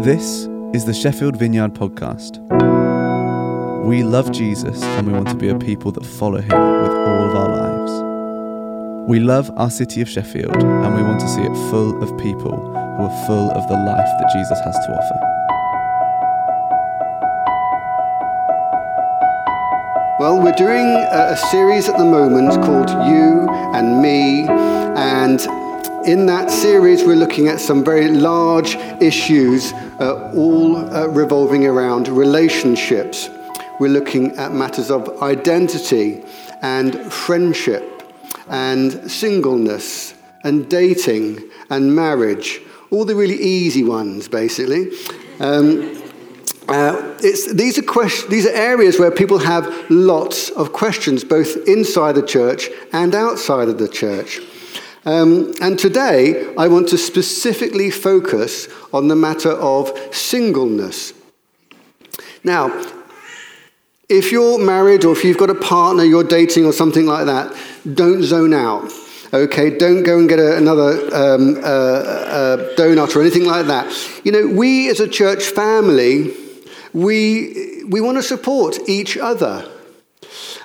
This is the Sheffield Vineyard Podcast. We love Jesus and we want to be a people that follow him with all of our lives. We love our city of Sheffield and we want to see it full of people who are full of the life that Jesus has to offer. Well, we're doing a, series at the moment called You and Me, and in that series, we're looking at some very large issues, uh, all uh, revolving around relationships. We're looking at matters of identity and friendship and singleness and dating and marriage, all the really easy ones, basically. Um, uh, these, are quest- these are areas where people have lots of questions, both inside the church and outside of the church. Um, and today, I want to specifically focus on the matter of singleness. Now, if you're married or if you've got a partner you're dating or something like that, don't zone out. Okay, don't go and get a, another um, uh, uh, donut or anything like that. You know, we as a church family, we, we want to support each other.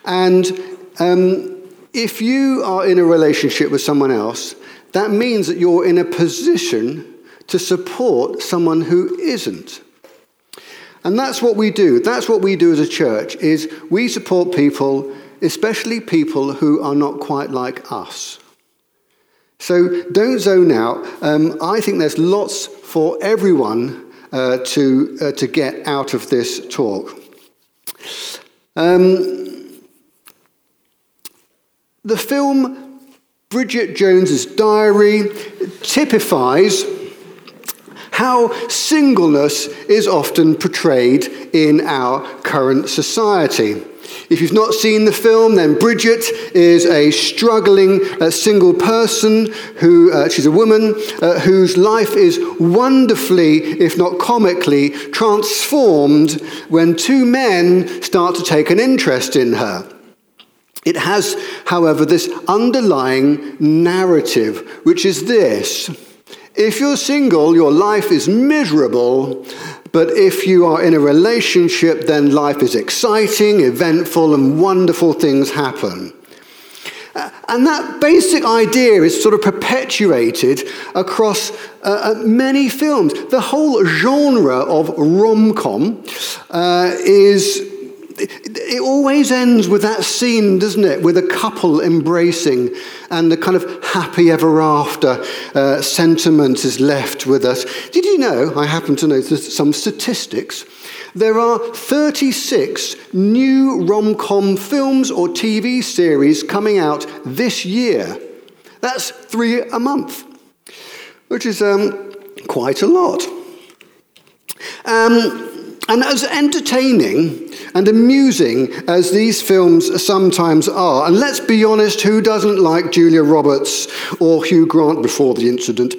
And um, if you are in a relationship with someone else, that means that you're in a position to support someone who isn't. And that's what we do. That's what we do as a church is we support people, especially people who are not quite like us. So don't zone out. Um, I think there's lots for everyone uh, to, uh, to get out of this talk. Um, the film Bridget Jones's Diary typifies how singleness is often portrayed in our current society. If you've not seen the film, then Bridget is a struggling uh, single person who, uh, she's a woman, uh, whose life is wonderfully, if not comically, transformed when two men start to take an interest in her. It has, however, this underlying narrative, which is this if you're single, your life is miserable, but if you are in a relationship, then life is exciting, eventful, and wonderful things happen. Uh, and that basic idea is sort of perpetuated across uh, uh many films. The whole genre of rom com uh, is it always ends with that scene, doesn't it? With a couple embracing and the kind of happy ever after uh, sentiment is left with us. Did you know? I happen to know some statistics. There are 36 new rom com films or TV series coming out this year. That's three a month, which is um, quite a lot. Um, and as entertaining and amusing as these films sometimes are, and let's be honest, who doesn't like Julia Roberts or Hugh Grant before the incident?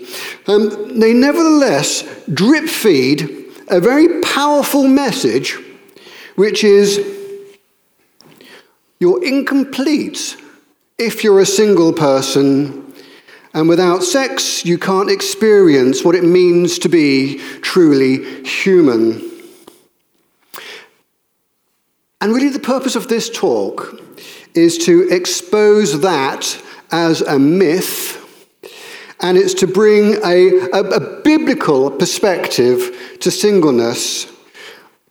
Um, they nevertheless drip feed a very powerful message, which is you're incomplete if you're a single person, and without sex, you can't experience what it means to be truly human. And really, the purpose of this talk is to expose that as a myth, and it's to bring a, a, a biblical perspective to singleness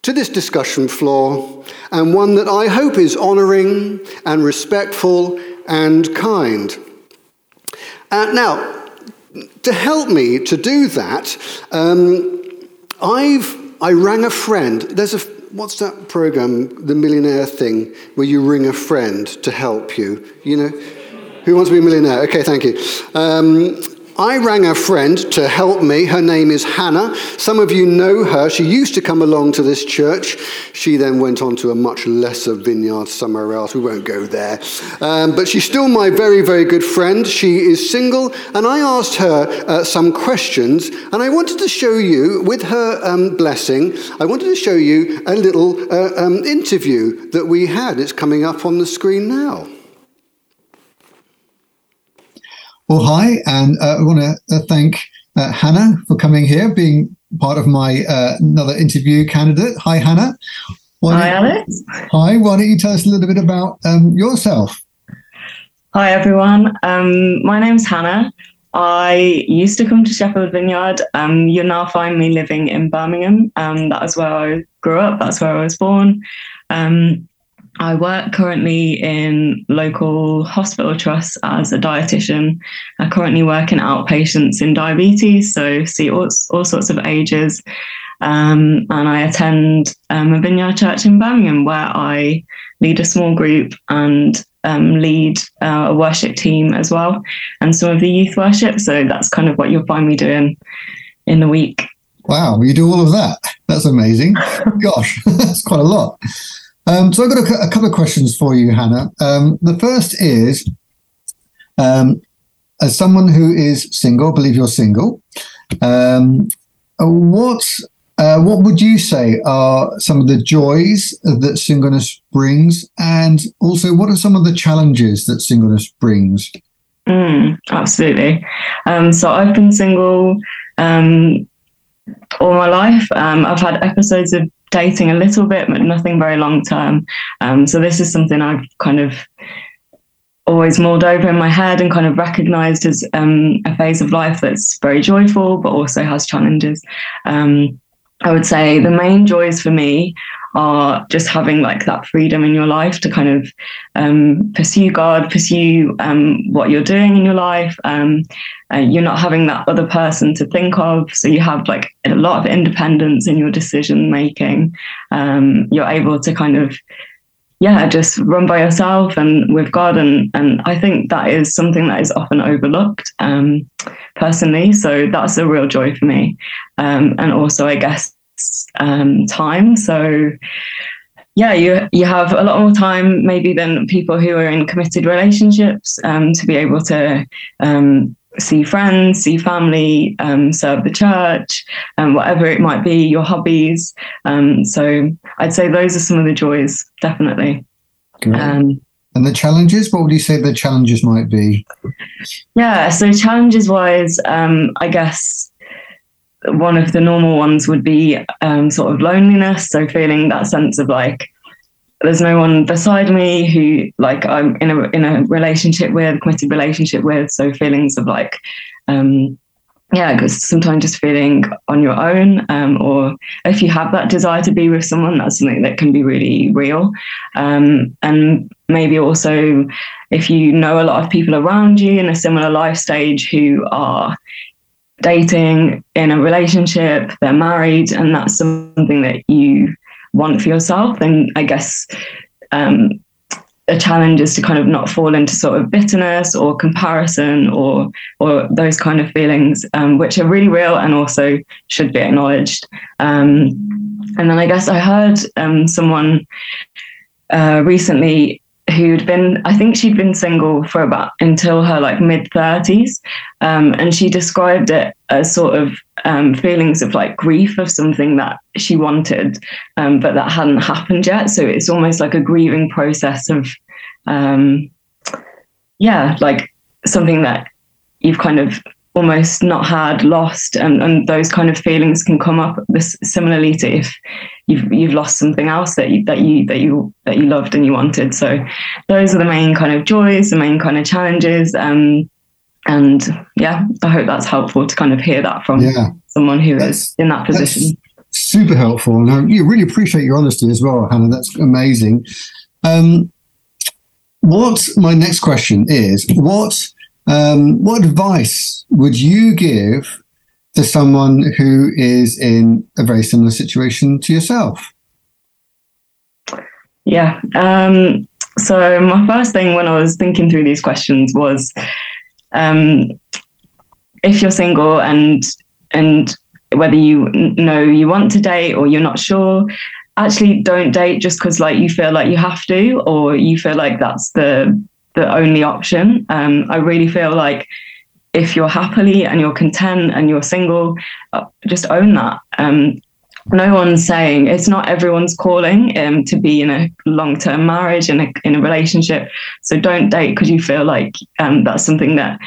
to this discussion floor, and one that I hope is honoring and respectful and kind. Uh, now, to help me to do that, um, I've I rang a friend. There's a what's that program, the millionaire thing, where you ring a friend to help you? You know? Who wants to be a millionaire? Okay, thank you. Um, I rang a friend to help me. Her name is Hannah. Some of you know her. She used to come along to this church. She then went on to a much lesser vineyard somewhere else. We won't go there. Um, but she's still my very, very good friend. She is single. And I asked her uh, some questions. And I wanted to show you, with her um, blessing, I wanted to show you a little uh, um, interview that we had. It's coming up on the screen now. Well, hi, and uh, I want to uh, thank uh, Hannah for coming here, being part of my uh, another interview candidate. Hi, Hannah. Why hi, Alex. Hi. Why don't you tell us a little bit about um, yourself? Hi, everyone. Um, my name's Hannah. I used to come to Sheffield Vineyard. Um, you'll now find me living in Birmingham. Um, that is where I grew up. That's where I was born. Um, I work currently in local hospital trusts as a dietitian. I currently work in outpatients in diabetes, so see all, all sorts of ages. Um, and I attend um, a vineyard church in Birmingham where I lead a small group and um, lead uh, a worship team as well, and some of the youth worship. So that's kind of what you'll find me doing in the week. Wow, you do all of that. That's amazing. Gosh, that's quite a lot. Um, so I've got a, a, couple of questions for you, Hannah. Um, the first is, um, as someone who is single, I believe you're single. Um, what uh, what would you say are some of the joys that singleness brings, and also what are some of the challenges that singleness brings? Mm, absolutely. Um, so I've been single um, all my life. I've had episodes of dating a little bit, but nothing very long term. Um, so this is something I've kind of always mulled over in my head and kind of recognized as um, a phase of life that's very joyful, but also has challenges. Um, I would say the main joys for me are just having like that freedom in your life to kind of um, pursue God, pursue um, what you're doing in your life. Um, uh, you're not having that other person to think of, so you have like a lot of independence in your decision making. Um, you're able to kind of yeah, just run by yourself and with God. And, and I think that is something that is often overlooked um, personally. So that's a real joy for me. Um, and also, I guess, um, time. So yeah, you you have a lot more time maybe than people who are in committed relationships um, to be able to um, see friends, see family, um, serve the church, um, whatever it might be, your hobbies. Um, so I'd say those are some of the joys, definitely. Um, and the challenges, what would you say the challenges might be? Yeah, so challenges wise, um, I guess one of the normal ones would be um, sort of loneliness. So feeling that sense of like, there's no one beside me who like I'm in a in a relationship with, committed relationship with. So feelings of like, um, yeah, because sometimes just feeling on your own, um, or if you have that desire to be with someone, that's something that can be really real. Um, and maybe also if you know a lot of people around you in a similar life stage who are dating in a relationship, they're married, and that's something that you want for yourself. then I guess um, a challenge is to kind of not fall into sort of bitterness or comparison or or those kind of feelings, um, which are really real and also should be acknowledged. Um, and then I guess I heard um, someone uh, recently who'd been i think she'd been single for about until her like mid 30s um, and she described it as sort of um, feelings of like grief of something that she wanted um, but that hadn't happened yet. So it's almost like a grieving process of um, yeah like something that you've kind of almost not had lost and, and those kind of feelings can come up this similarly to if you've you've lost something else that you that you that you that you loved and you wanted. So those are the main kind of joys the main kind of challenges um, and yeah i hope that's helpful to kind of hear that from yeah. someone who that's, is in that position. super helpful and I you really appreciate your honesty as well hannah. That's amazing. Um, what my next question is what um, what advice would you give to someone who is in a very similar situation to yourself? Yeah. Um, so my first thing when I was thinking through these questions was, um, if you're single and and whether you know you want to date or you're not sure, actually don't date just because like you feel like you have to or you feel like that's the the only option. Um, I really feel like if you're happily and you're content and you're single, uh, just own that. Um, no one's saying it's not everyone's calling um, to be in a long-term marriage and in a relationship. So don't date because you feel like um, that's something that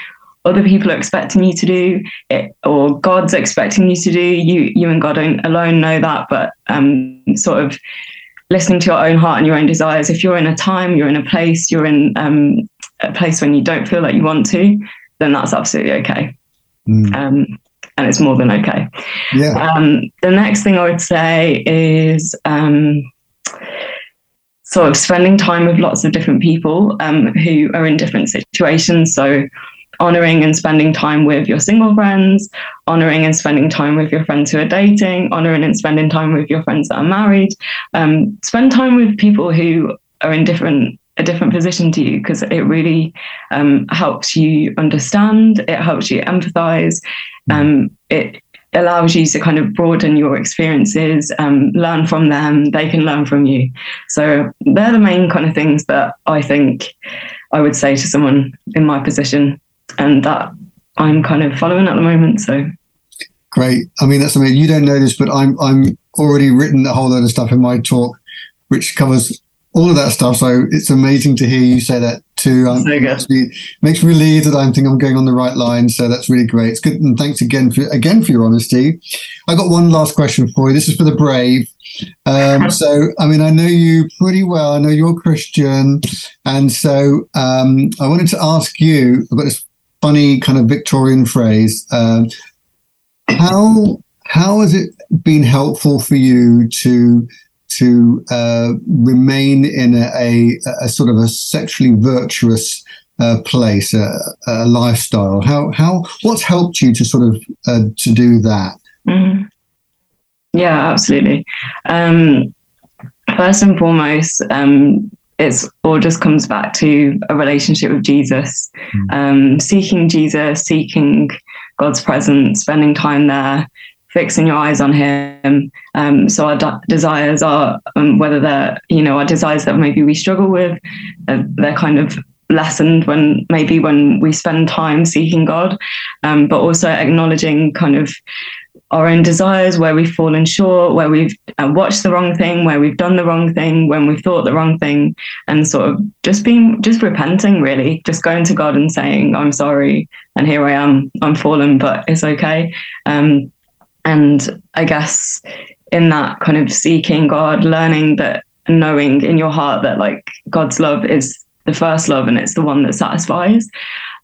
other people are expecting you to do it, or God's expecting you to do. You you and God alone know that, but um, sort of listening to your own heart and your own desires. If you're in a time, you're in a place, you're in um, a place when you don't feel like you want to, then that's absolutely okay. Mm. Um, and it's more than okay. Yeah. Um, the next thing I would say is um, sort of spending time with lots of different people um, who are in different situations. So, honoring and spending time with your single friends, honoring and spending time with your friends who are dating, honoring and spending time with your friends that are married. Um, spend time with people who are in different a different position to you because it really um, helps you understand, it helps you empathize, um, it allows you to kind of broaden your experiences, um, learn from them, they can learn from you. So they're the main kind of things that I think I would say to someone in my position and that I'm kind of following at the moment. So great. I mean, that's amazing. You don't know this, but I'm I'm already written a whole load of stuff in my talk, which covers all of that stuff. So it's amazing to hear you say that too. Um, so actually, makes me relieved that I think I'm going on the right line. So that's really great. It's good, and thanks again for again for your honesty. I got one last question for you. This is for the brave. Um, so, I mean, I know you pretty well. I know you're Christian, and so um, I wanted to ask you. I've got this funny kind of Victorian phrase. Um, how how has it been helpful for you to to uh, remain in a, a, a, sort of a sexually virtuous uh, place, a, a, lifestyle? How how what's helped you to sort of uh, to do that? Mm-hmm. Yeah, absolutely. Um, first and foremost, um, it's all just comes back to a relationship with Jesus, mm. um, seeking Jesus, seeking God's presence, spending time there, fixing your eyes on Him. Um, so our de- desires are, um, whether they're, you know, our desires that maybe we struggle with, uh, they're kind of lessened when maybe when we spend time seeking God, um, but also acknowledging kind of our own desires, where we've fallen short, where we've uh, watched the wrong thing, where we've done the wrong thing, when we've thought the wrong thing, and sort of just being, just repenting, really, just going to God and saying, I'm sorry, and here I am, I'm fallen, but it's okay. Um, and I guess in that kind of seeking God, learning that, knowing in your heart that like God's love is the first love and it's the one that satisfies.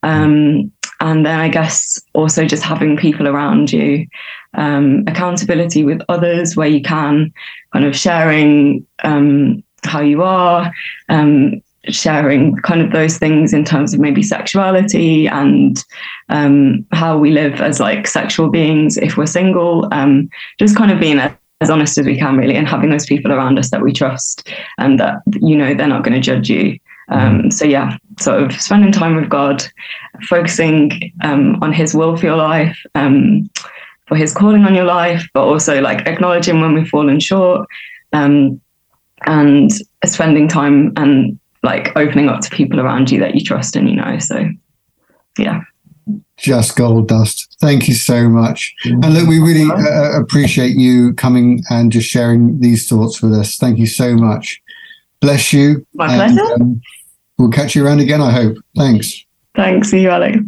Um, and then I guess also just having people around you, um, accountability with others where you can, kind of sharing um, how you are, um, sharing kind of those things in terms of maybe sexuality and um, how we live as like sexual beings if we're single, um, just kind of being as honest as we can really and having those people around us that we trust and that you know they're not going to judge you. Um, so yeah, sort of spending time with God, focusing um, on His will for your life, um, for His calling on your life, but also like acknowledging when we've fallen short, um, and spending time and like opening up to people around you that you trust and you know. So yeah. Just gold dust. Thank you so much. And look, we really uh, appreciate you coming and just sharing these thoughts with us. Thank you so much. Bless you. My and, pleasure. Um, We'll catch you around again, I hope. Thanks. Thanks. See you, Alex.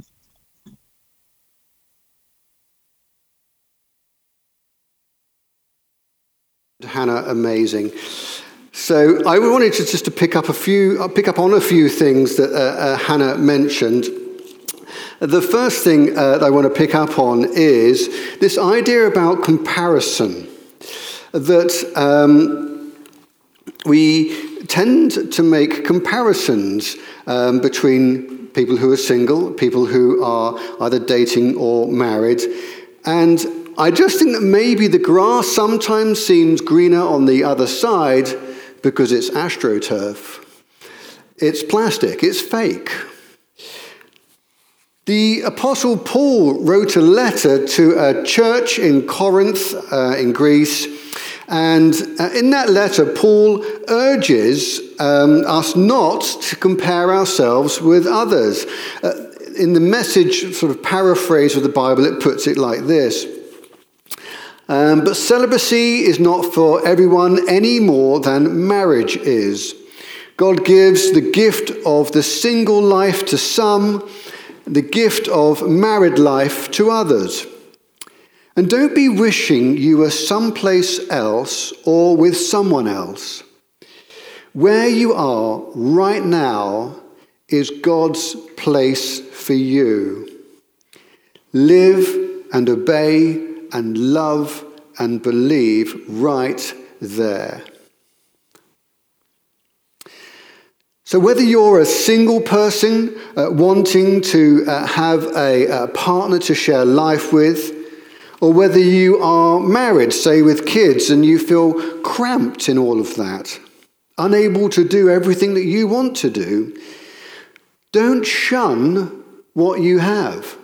Hannah, amazing. So I wanted to just to pick up a few, uh, pick up on a few things that uh, uh, Hannah mentioned. The first thing uh, that I want to pick up on is this idea about comparison. That um, we tend to make comparisons um, between people who are single, people who are either dating or married. And I just think that maybe the grass sometimes seems greener on the other side because it's astroturf. It's plastic, it's fake. The Apostle Paul wrote a letter to a church in Corinth, uh, in Greece, and uh, in that letter, Paul urges um, us not to compare ourselves with others. Uh, in the message sort of paraphrase of the Bible, it puts it like this. Um, but celibacy is not for everyone any more than marriage is. God gives the gift of the single life to some the gift of married life to others. And don't be wishing you were someplace else or with someone else. Where you are right now is God's place for you. Live and obey and love and believe right there. So, whether you're a single person uh, wanting to uh, have a, a partner to share life with, or whether you are married, say with kids, and you feel cramped in all of that, unable to do everything that you want to do, don't shun what you have.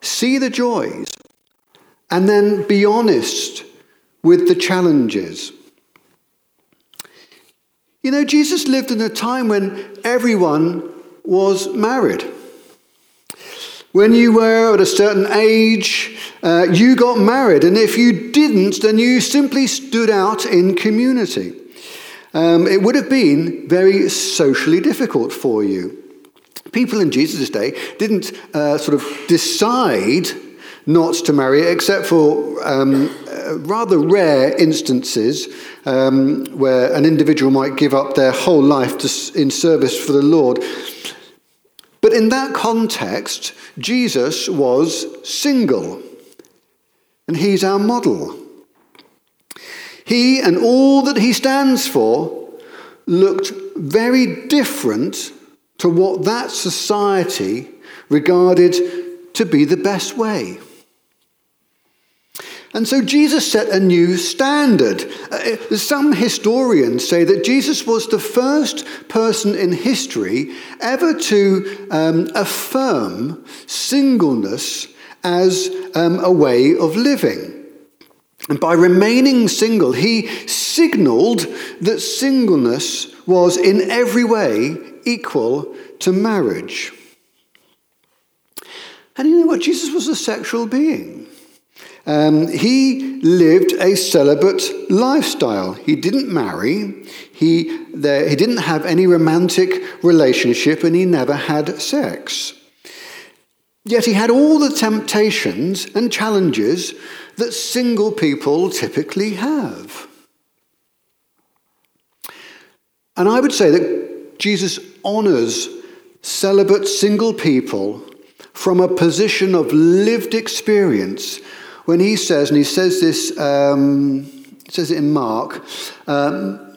See the joys and then be honest with the challenges. You know, Jesus lived in a time when everyone was married. When you were at a certain age, uh, you got married, and if you didn't, then you simply stood out in community. Um, it would have been very socially difficult for you. People in Jesus' day didn't uh, sort of decide not to marry, except for um, uh, rather rare instances um, where an individual might give up their whole life to, in service for the Lord. But in that context, Jesus was single, and he's our model. He and all that he stands for looked very different to what that society regarded to be the best way. And so Jesus set a new standard. Uh, some historians say that Jesus was the first person in history ever to um, affirm singleness as um, a way of living. And by remaining single, he signaled that singleness was in every way equal to marriage. And you know what? Jesus was a sexual being. Um, he lived a celibate lifestyle. He didn't marry, he, there, he didn't have any romantic relationship, and he never had sex. Yet he had all the temptations and challenges that single people typically have. And I would say that Jesus honors celibate single people from a position of lived experience when he says, and he says this, um, says it in Mark, um,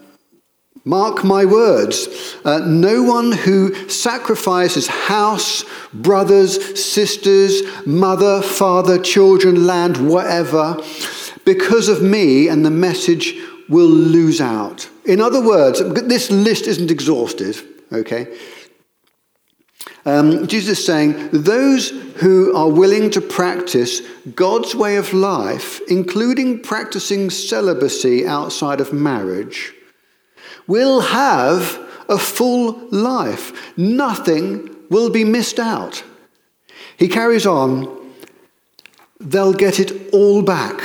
Mark my words, uh, no one who sacrifices house, brothers, sisters, mother, father, children, land, whatever, because of me and the message will lose out. In other words, this list isn't exhaustive, okay? Um, Jesus is saying those who are willing to practice God's way of life, including practicing celibacy outside of marriage, will have a full life. Nothing will be missed out. He carries on, they'll get it all back,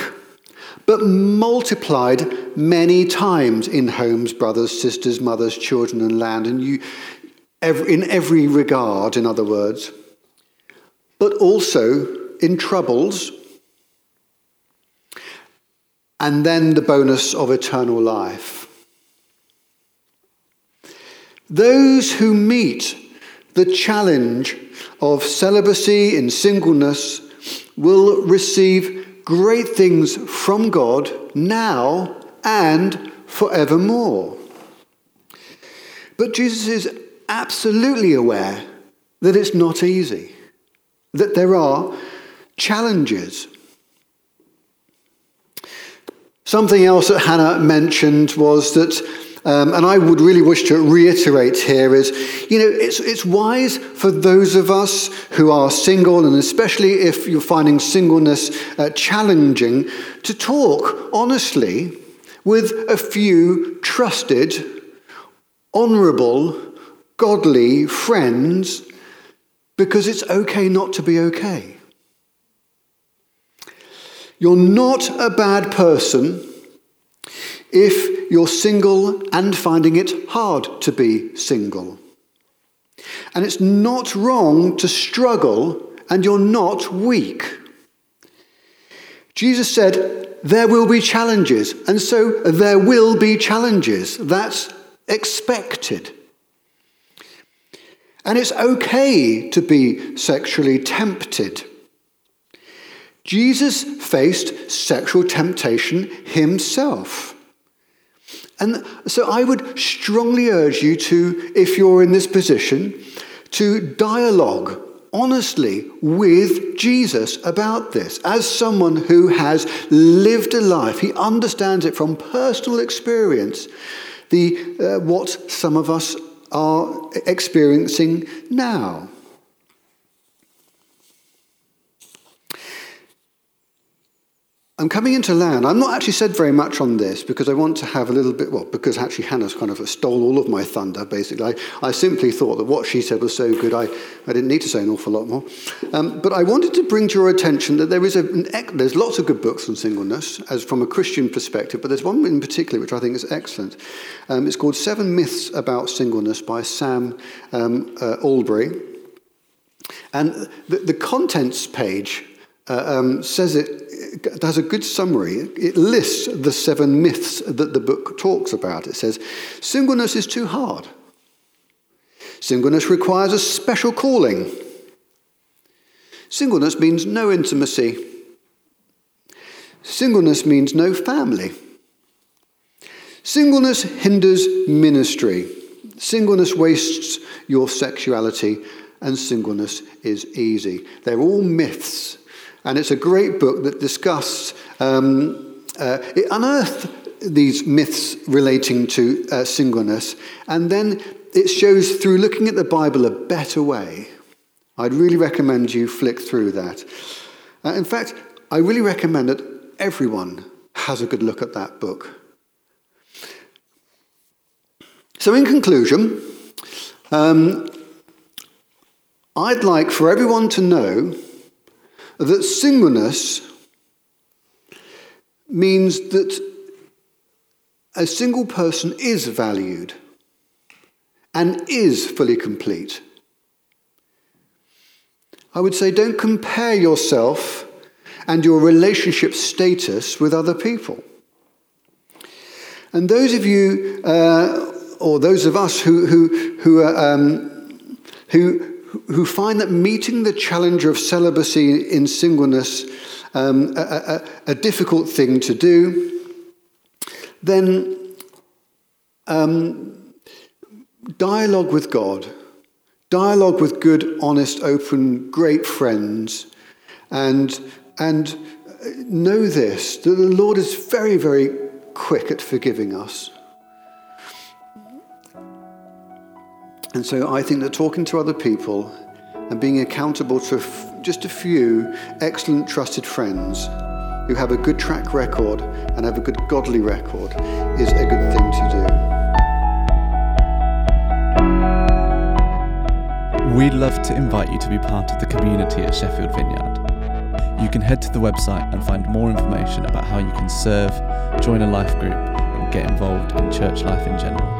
but multiplied many times in homes, brothers, sisters, mothers, children, and land. And you, every, in every regard, in other words, but also in troubles, and then the bonus of eternal life. Those who meet the challenge of celibacy in singleness will receive great things from God now and forevermore. But Jesus is absolutely aware that it's not easy, that there are challenges. Something else that Hannah mentioned was that, um, and I would really wish to reiterate here, is you know, it's, it's wise for those of us who are single, and especially if you're finding singleness uh, challenging, to talk honestly with a few trusted, honourable, godly friends because it's okay not to be okay. You're not a bad person if you're single and finding it hard to be single. And it's not wrong to struggle, and you're not weak. Jesus said, There will be challenges, and so there will be challenges. That's expected. And it's okay to be sexually tempted. Jesus faced sexual temptation himself. And so I would strongly urge you to, if you're in this position, to dialogue honestly with Jesus about this. As someone who has lived a life, he understands it from personal experience, the, uh, what some of us are experiencing now. I'm coming into land. I've not actually said very much on this because I want to have a little bit, well, because actually Hannah's kind of stole all of my thunder, basically. I, I simply thought that what she said was so good, I, I didn't need to say an awful lot more. Um, but I wanted to bring to your attention that there is a, an, there's lots of good books on singleness as from a Christian perspective, but there's one in particular which I think is excellent. Um, it's called Seven Myths About Singleness by Sam um, uh, Allberry. And the, the contents page uh, um, says it has a good summary. It lists the seven myths that the book talks about. It says, singleness is too hard. Singleness requires a special calling. Singleness means no intimacy. Singleness means no family. Singleness hinders ministry. Singleness wastes your sexuality, and singleness is easy. They're all myths and it's a great book that discusses, um, uh, it unearthed these myths relating to uh, singleness, and then it shows through looking at the Bible a better way. I'd really recommend you flick through that. Uh, in fact, I really recommend that everyone has a good look at that book. So, in conclusion, um, I'd like for everyone to know that singleness means that a single person is valued and is fully complete. I would say don't compare yourself and your relationship status with other people. And those of you, uh, or those of us who, who, who, are, um, who, who find that meeting the challenge of celibacy in singleness um, a, a, a, difficult thing to do, then um, dialogue with God, dialogue with good, honest, open, great friends, and, and know this that the Lord is very, very quick at forgiving us. And so I think that talking to other people and being accountable to just a few excellent, trusted friends who have a good track record and have a good godly record is a good thing to do. We'd love to invite you to be part of the community at Sheffield Vineyard. You can head to the website and find more information about how you can serve, join a life group, and get involved in church life in general